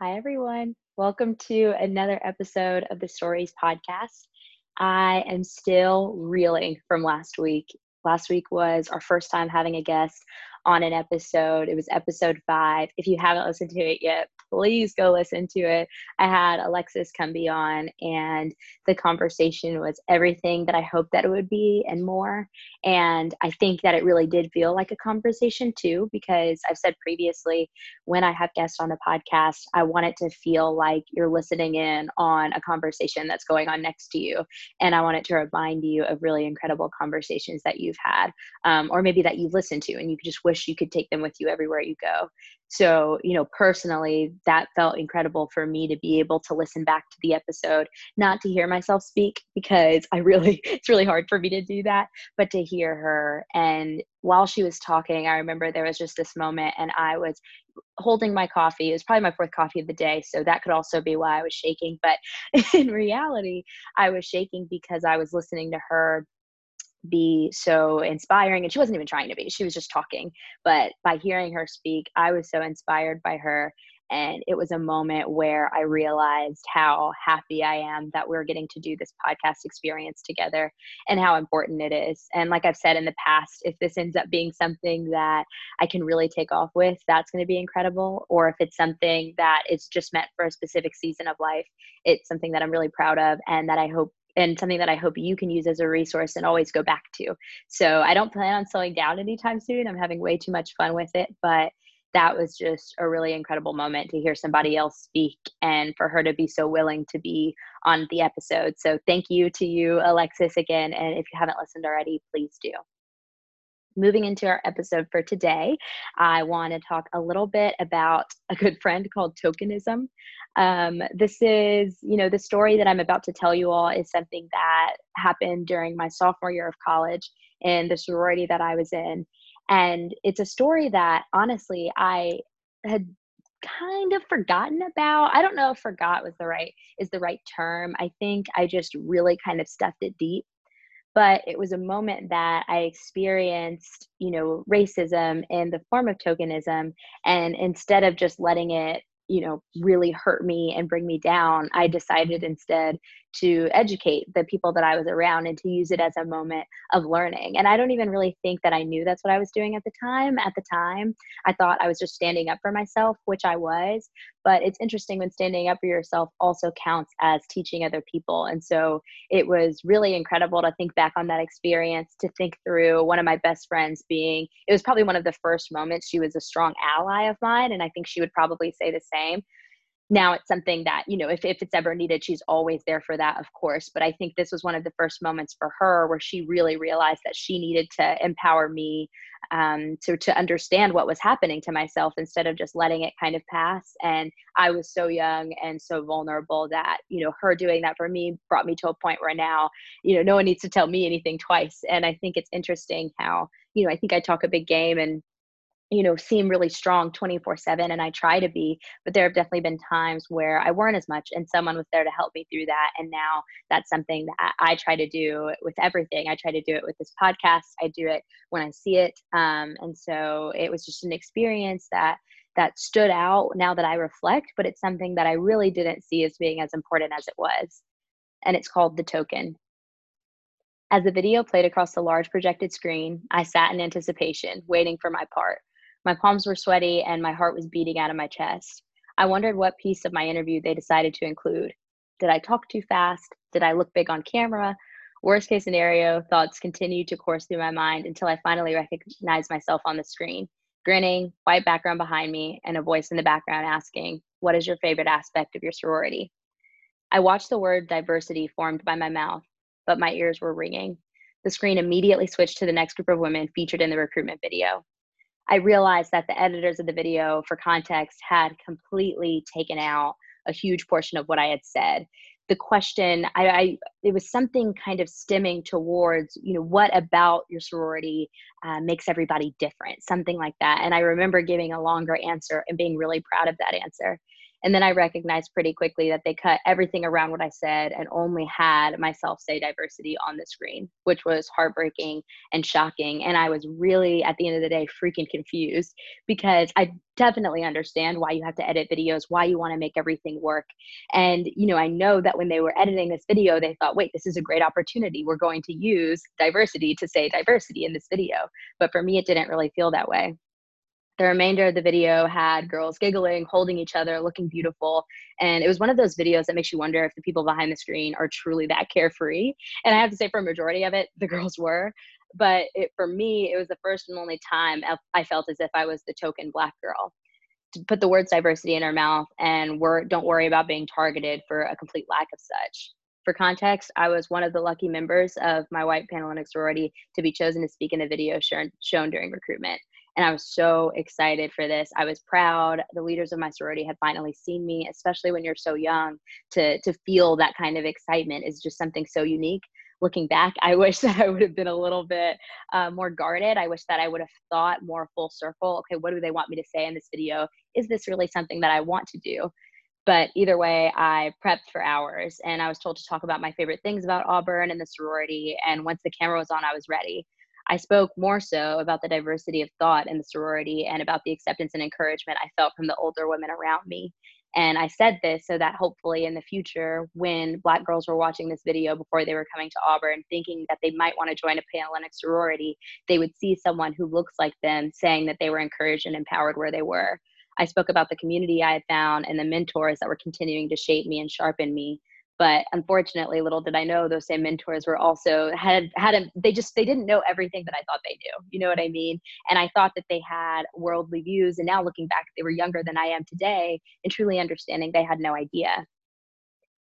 Hi, everyone. Welcome to another episode of the Stories Podcast. I am still reeling from last week. Last week was our first time having a guest on an episode. It was episode five. If you haven't listened to it yet, please go listen to it. I had Alexis come be on, and the conversation was everything that I hoped that it would be and more. And I think that it really did feel like a conversation too, because I've said previously when I have guests on the podcast, I want it to feel like you're listening in on a conversation that's going on next to you. And I want it to remind you of really incredible conversations that you've had, um, or maybe that you've listened to, and you just wish you could take them with you everywhere you go. So, you know, personally, that felt incredible for me to be able to listen back to the episode, not to hear myself speak because I really, it's really hard for me to do that, but to hear her. And while she was talking, I remember there was just this moment and I was holding my coffee. It was probably my fourth coffee of the day. So that could also be why I was shaking. But in reality, I was shaking because I was listening to her be so inspiring and she wasn't even trying to be she was just talking. But by hearing her speak i was so inspired by her and it was a moment where i realized how happy i am that we're getting to do this podcast experience together and how important it is. And like i've said in the past if this ends up being something that i can really take off with that's going to be incredible. Or if it's something that is just meant for a specific season of life it's something that i'm really proud of and that i hope and something that I hope you can use as a resource and always go back to. So I don't plan on slowing down anytime soon. I'm having way too much fun with it, but that was just a really incredible moment to hear somebody else speak and for her to be so willing to be on the episode. So thank you to you, Alexis, again. And if you haven't listened already, please do moving into our episode for today, I want to talk a little bit about a good friend called tokenism. Um, this is, you know, the story that I'm about to tell you all is something that happened during my sophomore year of college in the sorority that I was in. And it's a story that honestly I had kind of forgotten about. I don't know if forgot was the right is the right term. I think I just really kind of stuffed it deep but it was a moment that I experienced, you know, racism in the form of tokenism. And instead of just letting it you know really hurt me and bring me down i decided instead to educate the people that i was around and to use it as a moment of learning. And i don't even really think that i knew that's what i was doing at the time. At the time i thought i was just standing up for myself which i was. But it's interesting when standing up for yourself also counts as teaching other people. And so it was really incredible to think back on that experience to think through one of my best friends being it was probably one of the first moments she was a strong ally of mine and i think she would probably say the same now it's something that you know if, if it's ever needed she's always there for that of course but i think this was one of the first moments for her where she really realized that she needed to empower me um, to, to understand what was happening to myself instead of just letting it kind of pass and i was so young and so vulnerable that you know her doing that for me brought me to a point where now you know no one needs to tell me anything twice and i think it's interesting how you know i think i talk a big game and you know seem really strong 24 7 and i try to be but there have definitely been times where i weren't as much and someone was there to help me through that and now that's something that i try to do with everything. I try to do it with this podcast. I do it when i see it um, and so it was just an experience that that stood out now that i reflect but it's something that i really didn't see as being as important as it was and it's called the token. As the video played across the large projected screen, I sat in anticipation, waiting for my part. My palms were sweaty and my heart was beating out of my chest. I wondered what piece of my interview they decided to include. Did I talk too fast? Did I look big on camera? Worst case scenario, thoughts continued to course through my mind until I finally recognized myself on the screen, grinning, white background behind me, and a voice in the background asking, What is your favorite aspect of your sorority? I watched the word diversity formed by my mouth, but my ears were ringing. The screen immediately switched to the next group of women featured in the recruitment video. I realized that the editors of the video, for context, had completely taken out a huge portion of what I had said. The question, I, I it was something kind of stemming towards, you know, what about your sorority uh, makes everybody different, something like that. And I remember giving a longer answer and being really proud of that answer. And then I recognized pretty quickly that they cut everything around what I said and only had myself say diversity on the screen, which was heartbreaking and shocking. And I was really, at the end of the day, freaking confused because I definitely understand why you have to edit videos, why you want to make everything work. And, you know, I know that when they were editing this video, they thought, wait, this is a great opportunity. We're going to use diversity to say diversity in this video. But for me, it didn't really feel that way. The remainder of the video had girls giggling, holding each other, looking beautiful. And it was one of those videos that makes you wonder if the people behind the screen are truly that carefree. And I have to say, for a majority of it, the girls were. But it, for me, it was the first and only time I felt as if I was the token black girl. To put the words diversity in her mouth and wor- don't worry about being targeted for a complete lack of such. For context, I was one of the lucky members of my white Panhellenic sorority to be chosen to speak in the video shown, shown during recruitment. And I was so excited for this. I was proud. The leaders of my sorority had finally seen me, especially when you're so young, to, to feel that kind of excitement is just something so unique. Looking back, I wish that I would have been a little bit uh, more guarded. I wish that I would have thought more full circle. Okay, what do they want me to say in this video? Is this really something that I want to do? But either way, I prepped for hours and I was told to talk about my favorite things about Auburn and the sorority. And once the camera was on, I was ready. I spoke more so about the diversity of thought in the sorority and about the acceptance and encouragement I felt from the older women around me. And I said this so that hopefully in the future, when Black girls were watching this video before they were coming to Auburn, thinking that they might want to join a Panhellenic sorority, they would see someone who looks like them saying that they were encouraged and empowered where they were. I spoke about the community I had found and the mentors that were continuing to shape me and sharpen me but unfortunately little did i know those same mentors were also had had a, they just they didn't know everything that i thought they knew you know what i mean? And i thought that they had worldly views and now looking back they were younger than i am today and truly understanding they had no idea.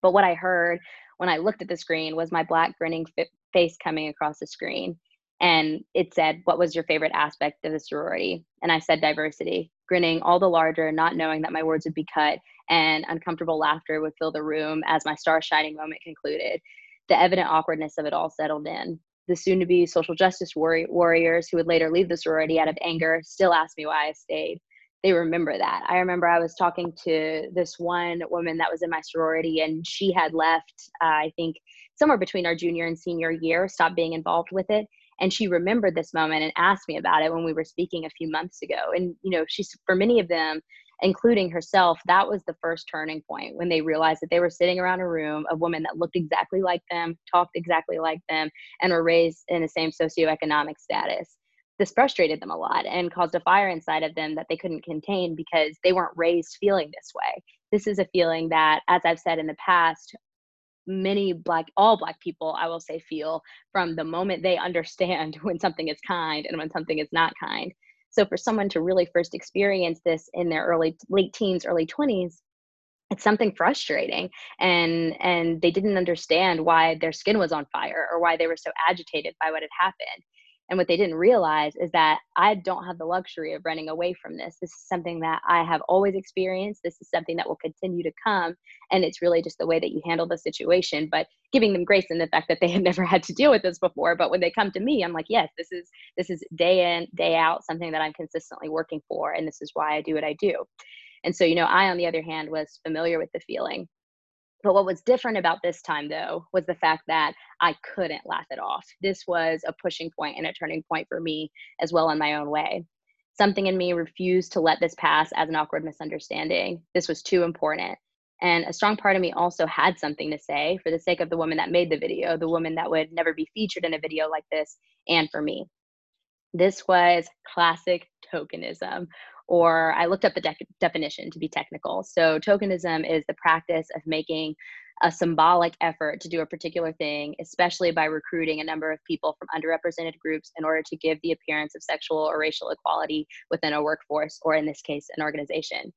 But what i heard when i looked at the screen was my black grinning face coming across the screen and it said what was your favorite aspect of the sorority? And i said diversity grinning all the larger not knowing that my words would be cut and uncomfortable laughter would fill the room as my star shining moment concluded. The evident awkwardness of it all settled in. The soon to be social justice warriors who would later leave the sorority out of anger still ask me why I stayed. They remember that. I remember I was talking to this one woman that was in my sorority, and she had left, uh, I think, somewhere between our junior and senior year, stopped being involved with it and she remembered this moment and asked me about it when we were speaking a few months ago and you know she's for many of them including herself, that was the first turning point when they realized that they were sitting around a room of women that looked exactly like them, talked exactly like them, and were raised in the same socioeconomic status. This frustrated them a lot and caused a fire inside of them that they couldn't contain because they weren't raised feeling this way. This is a feeling that, as I've said in the past, many black all black people i will say feel from the moment they understand when something is kind and when something is not kind. So for someone to really first experience this in their early late teens, early 20s, it's something frustrating. And and they didn't understand why their skin was on fire or why they were so agitated by what had happened and what they didn't realize is that I don't have the luxury of running away from this. This is something that I have always experienced. This is something that will continue to come. And it's really just the way that you handle the situation, but giving them grace in the fact that they had never had to deal with this before. But when they come to me, I'm like, yes, this is this is day in, day out, something that I'm consistently working for. And this is why I do what I do. And so, you know, I, on the other hand, was familiar with the feeling. But what was different about this time, though, was the fact that I couldn't laugh it off. This was a pushing point and a turning point for me as well in my own way. Something in me refused to let this pass as an awkward misunderstanding. This was too important. And a strong part of me also had something to say for the sake of the woman that made the video, the woman that would never be featured in a video like this, and for me. This was classic tokenism, or I looked up the de- definition to be technical. So, tokenism is the practice of making a symbolic effort to do a particular thing, especially by recruiting a number of people from underrepresented groups in order to give the appearance of sexual or racial equality within a workforce, or in this case, an organization.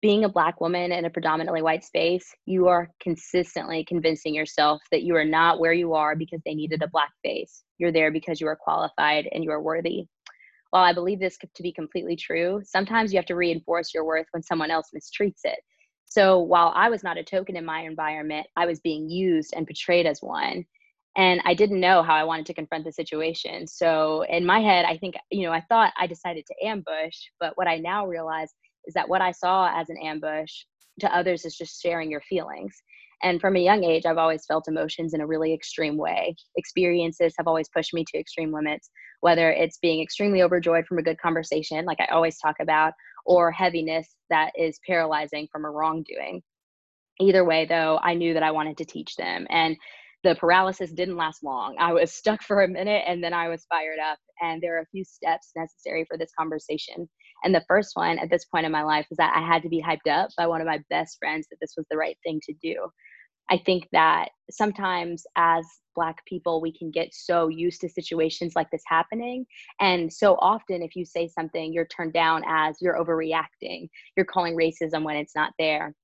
Being a Black woman in a predominantly white space, you are consistently convincing yourself that you are not where you are because they needed a Black face. You're there because you are qualified and you are worthy. While I believe this to be completely true, sometimes you have to reinforce your worth when someone else mistreats it. So while I was not a token in my environment, I was being used and portrayed as one. and I didn't know how I wanted to confront the situation. So in my head, I think, you know, I thought I decided to ambush, but what I now realize is that what I saw as an ambush to others is just sharing your feelings. And from a young age, I've always felt emotions in a really extreme way. Experiences have always pushed me to extreme limits, whether it's being extremely overjoyed from a good conversation, like I always talk about, or heaviness that is paralyzing from a wrongdoing. Either way, though, I knew that I wanted to teach them. And the paralysis didn't last long. I was stuck for a minute and then I was fired up. And there are a few steps necessary for this conversation. And the first one at this point in my life was that I had to be hyped up by one of my best friends that this was the right thing to do. I think that sometimes as Black people, we can get so used to situations like this happening. And so often, if you say something, you're turned down as you're overreacting, you're calling racism when it's not there.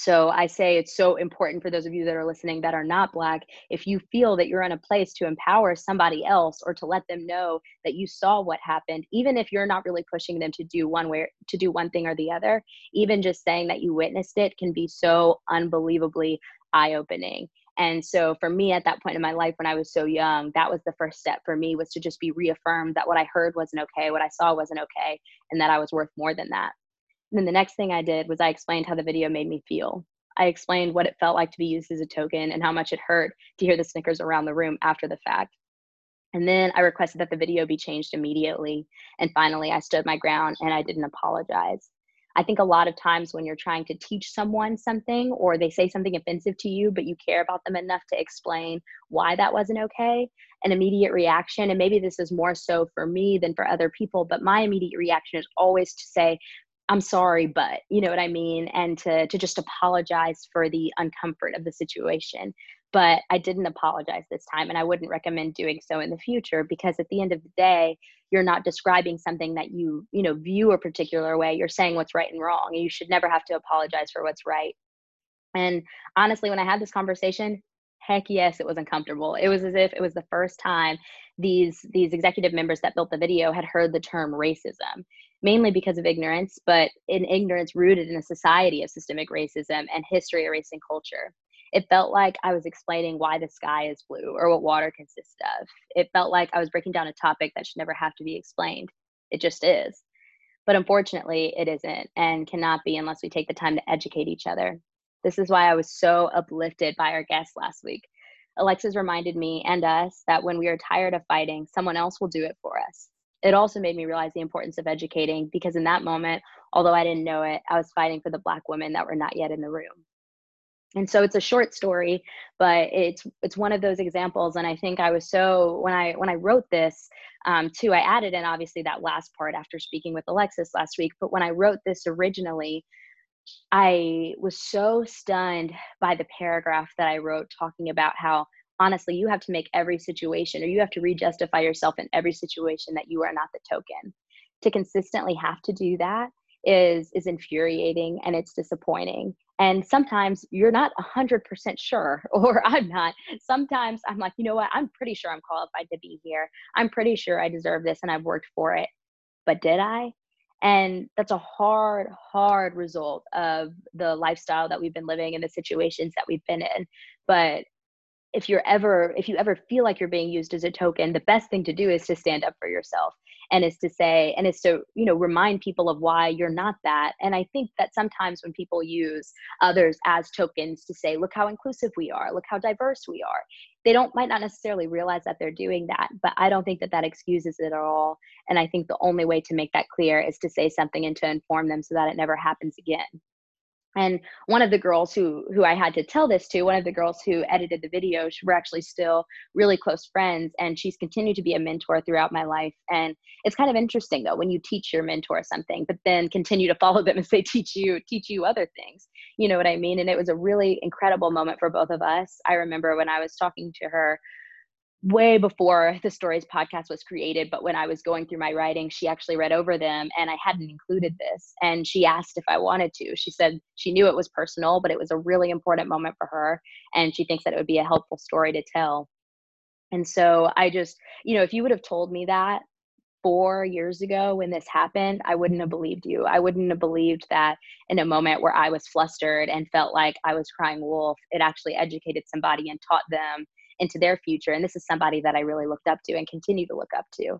So I say it's so important for those of you that are listening that are not Black, if you feel that you're in a place to empower somebody else or to let them know that you saw what happened, even if you're not really pushing them to do one way to do one thing or the other, even just saying that you witnessed it can be so unbelievably eye-opening. And so for me at that point in my life when I was so young, that was the first step for me was to just be reaffirmed that what I heard wasn't okay, what I saw wasn't okay, and that I was worth more than that. And then the next thing I did was I explained how the video made me feel. I explained what it felt like to be used as a token and how much it hurt to hear the snickers around the room after the fact. And then I requested that the video be changed immediately. And finally, I stood my ground and I didn't apologize. I think a lot of times when you're trying to teach someone something or they say something offensive to you, but you care about them enough to explain why that wasn't okay, an immediate reaction, and maybe this is more so for me than for other people, but my immediate reaction is always to say, I'm sorry, but you know what I mean? And to, to just apologize for the uncomfort of the situation. But I didn't apologize this time, and I wouldn't recommend doing so in the future because at the end of the day, you're not describing something that you, you know, view a particular way. You're saying what's right and wrong, and you should never have to apologize for what's right. And honestly, when I had this conversation, heck yes, it was uncomfortable. It was as if it was the first time these these executive members that built the video had heard the term racism mainly because of ignorance, but in ignorance rooted in a society of systemic racism and history erasing culture. It felt like I was explaining why the sky is blue or what water consists of. It felt like I was breaking down a topic that should never have to be explained. It just is. But unfortunately, it isn't and cannot be unless we take the time to educate each other. This is why I was so uplifted by our guest last week. Alexis reminded me and us that when we are tired of fighting, someone else will do it for us it also made me realize the importance of educating because in that moment, although I didn't know it, I was fighting for the black women that were not yet in the room. And so it's a short story, but it's it's one of those examples. And I think I was so when I when I wrote this um, too, I added in obviously that last part after speaking with Alexis last week. But when I wrote this originally, I was so stunned by the paragraph that I wrote talking about how honestly you have to make every situation or you have to re-justify yourself in every situation that you are not the token. To consistently have to do that is is infuriating and it's disappointing. And sometimes you're not 100% sure or i'm not. Sometimes i'm like you know what? I'm pretty sure i'm qualified to be here. I'm pretty sure i deserve this and i've worked for it. But did i? And that's a hard hard result of the lifestyle that we've been living and the situations that we've been in. But if you're ever if you ever feel like you're being used as a token the best thing to do is to stand up for yourself and is to say and is to you know remind people of why you're not that. And i think that sometimes when people use others as tokens to say look how inclusive we are. Look how diverse we are they don't might not necessarily realize that they're doing that but i don't think that that excuses it at all. And i think the only way to make that clear is to say something and to inform them so that it never happens again and one of the girls who who i had to tell this to one of the girls who edited the video we're actually still really close friends and she's continued to be a mentor throughout my life. And it's kind of interesting though when you teach your mentor something but then continue to follow them as they teach you teach you other things. You know what i mean? And it was a really incredible moment for both of us. I remember when i was talking to her way before the stories podcast was created but when i was going through my writing she actually read over them and i hadn't included this. And she asked if i wanted to. She said she knew it was personal but it was a really important moment for her and she thinks that it would be a helpful story to tell. And so i just you know if you would have told me that four years ago when this happened, I wouldn't have believed you. I wouldn't have believed that in a moment where I was flustered and felt like I was crying wolf, it actually educated somebody and taught them into their future. And this is somebody that I really looked up to and continue to look up to.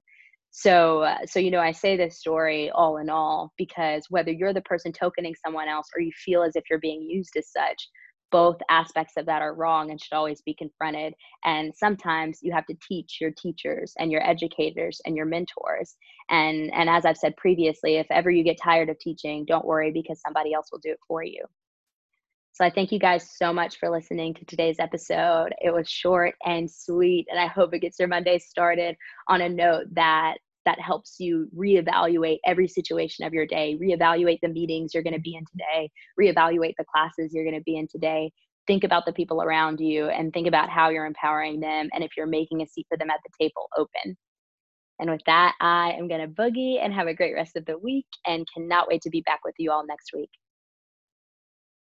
So, uh, so you know, I say this story all in all because whether you're the person tokening someone else or you feel as if you're being used as such, both aspects of that are wrong and should always be confronted. And sometimes you have to teach your teachers and your educators and your mentors. And and as I've said previously, if ever you get tired of teaching, don't worry because somebody else will do it for you. So I thank you guys so much for listening to today's episode. It was short and sweet, and I hope it gets your Monday started on a note that that helps you reevaluate every situation of your day, reevaluate the meetings you're going to be in today, reevaluate the classes you're going to be in today. Think about the people around you and think about how you're empowering them and if you're making a seat for them at the table open. And with that, I am going to boogie and have a great rest of the week and cannot wait to be back with you all next week.